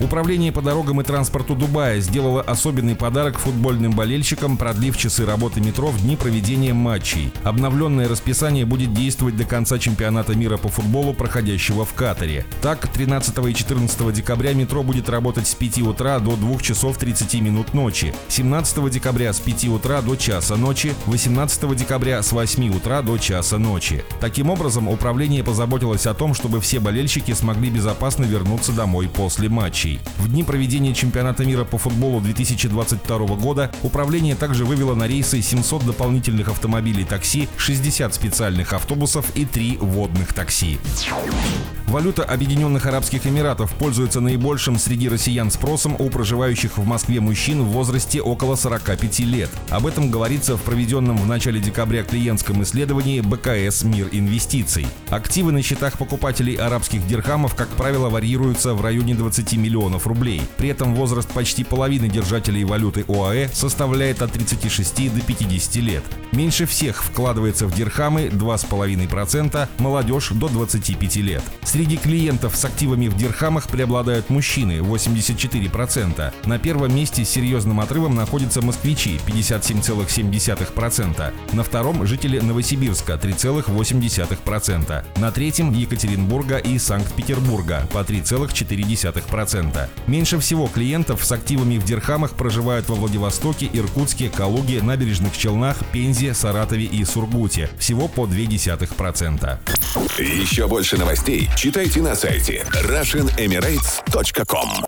Управление по дорогам и транспорту Дубая сделало особенный подарок футбольным болельщикам, продлив часы работы метро в дни проведения матчей. Обновленное расписание будет действовать до конца чемпионата мира по футболу, проходящего в Катаре. Так, 13 и 14 декабря метро будет работать с 5 утра до 2 часов 30 минут ночи, 17 декабря с 5 утра до часа ночи, 18 декабря с 8 утра до часа ночи. Таким образом, управление позаботилось о том, чтобы все болельщики смогли безопасно вернуться домой после матчей матчей. В дни проведения чемпионата мира по футболу 2022 года управление также вывело на рейсы 700 дополнительных автомобилей такси, 60 специальных автобусов и 3 водных такси. Валюта Объединенных Арабских Эмиратов пользуется наибольшим среди россиян спросом у проживающих в Москве мужчин в возрасте около 45 лет. Об этом говорится в проведенном в начале декабря клиентском исследовании БКС «Мир инвестиций». Активы на счетах покупателей арабских дирхамов, как правило, варьируются в районе 20 миллионов рублей. При этом возраст почти половины держателей валюты ОАЭ составляет от 36 до 50 лет. Меньше всех вкладывается в дирхамы 2,5%, молодежь до 25 лет. Среди клиентов с активами в дирхамах преобладают мужчины 84%. На первом месте с серьезным отрывом находятся москвичи 57,7%. На втором жители Новосибирска 3,8%. На третьем Екатеринбурга и Санкт-Петербурга по 3,4%. Меньше всего клиентов с активами в дирхамах проживают во Владивостоке, Иркутске, Калуге, Набережных Челнах, Пензе, Саратове и Сургуте. Всего по 0,2%. Еще больше новостей читайте на сайте RussianEmirates.com